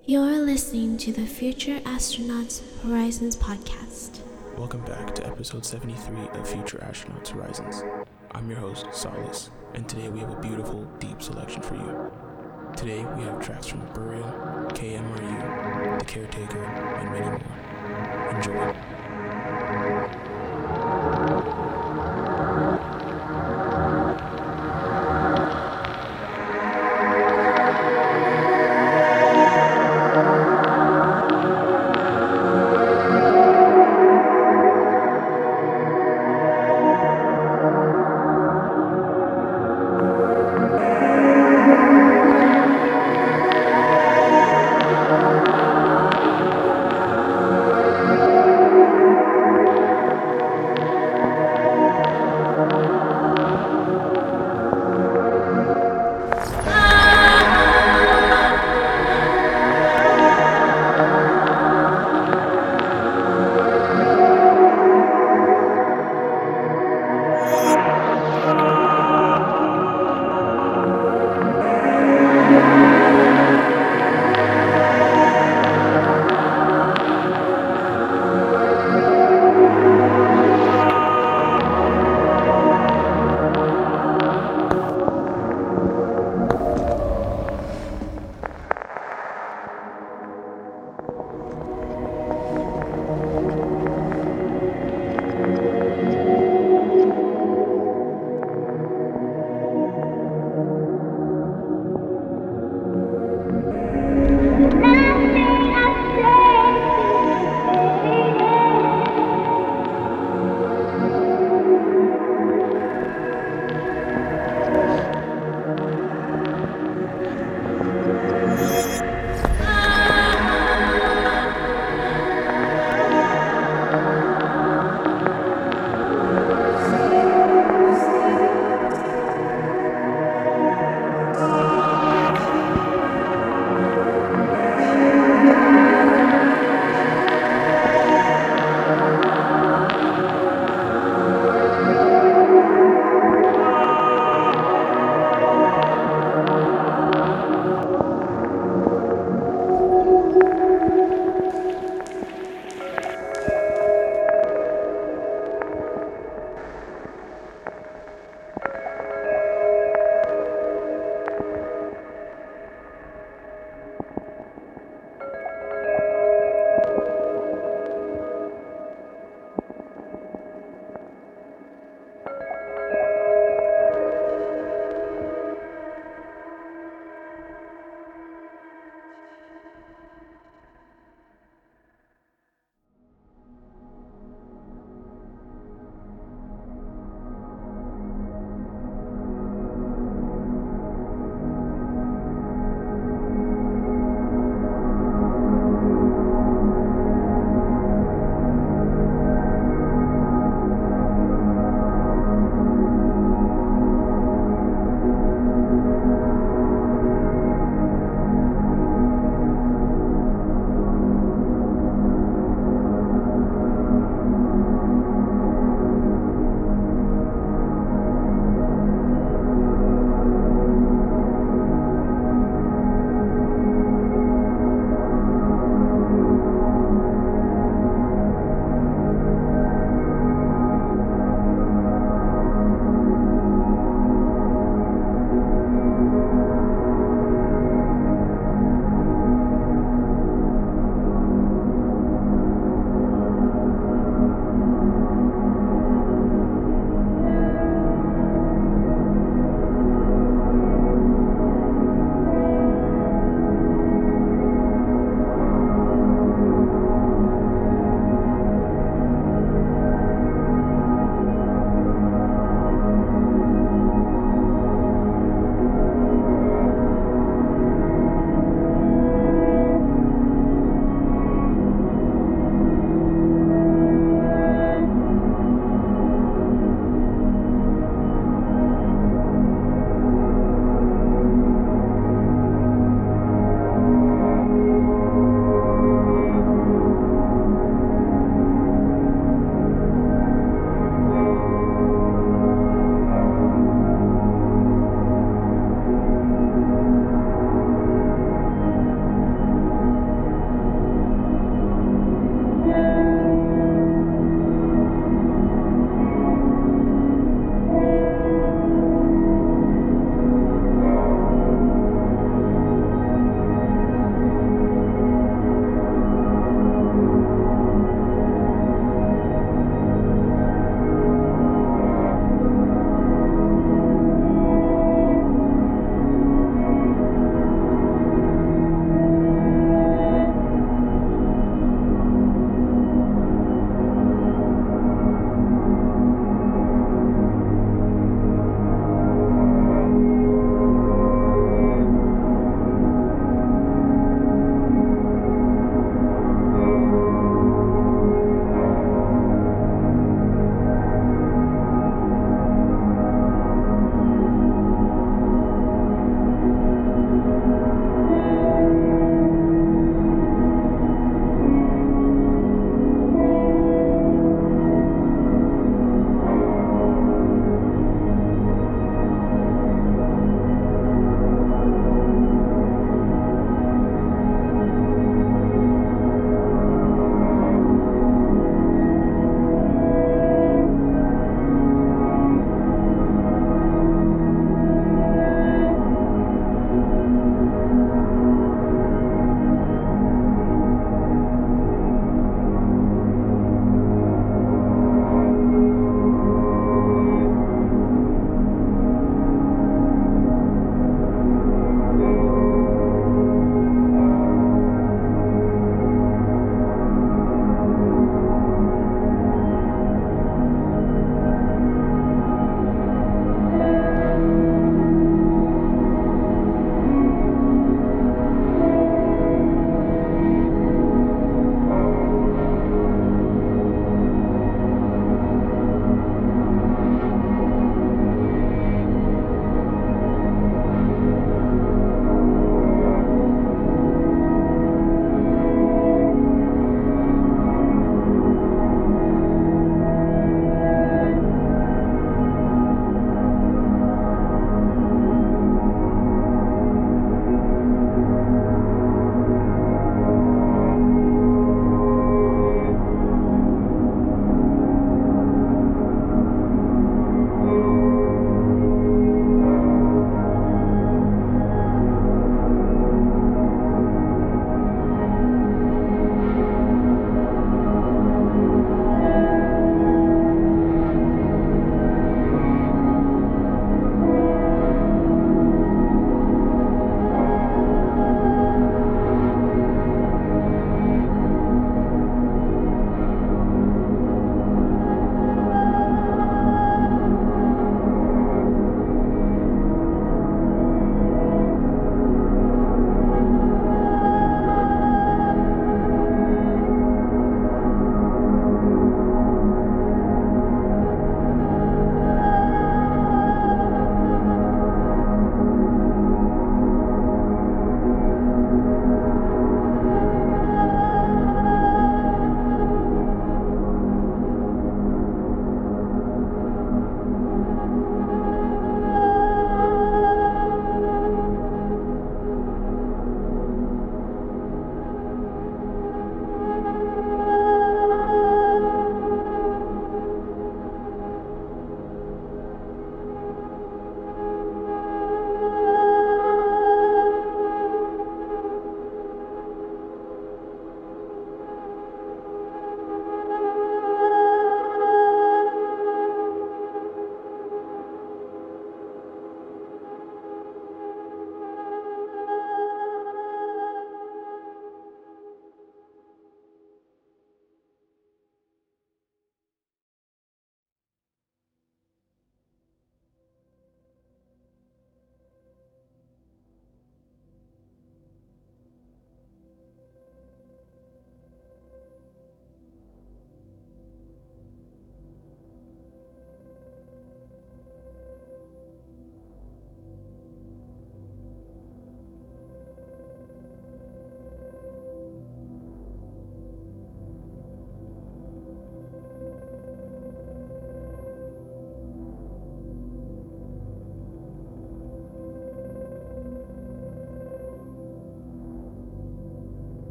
You're listening to the Future Astronauts Horizons podcast. Welcome back to episode 73 of Future Astronauts Horizons. I'm your host, Solace, and today we have a beautiful, deep selection for you. Today we have tracks from Burial, KMRU, The Caretaker, and many more. Enjoy.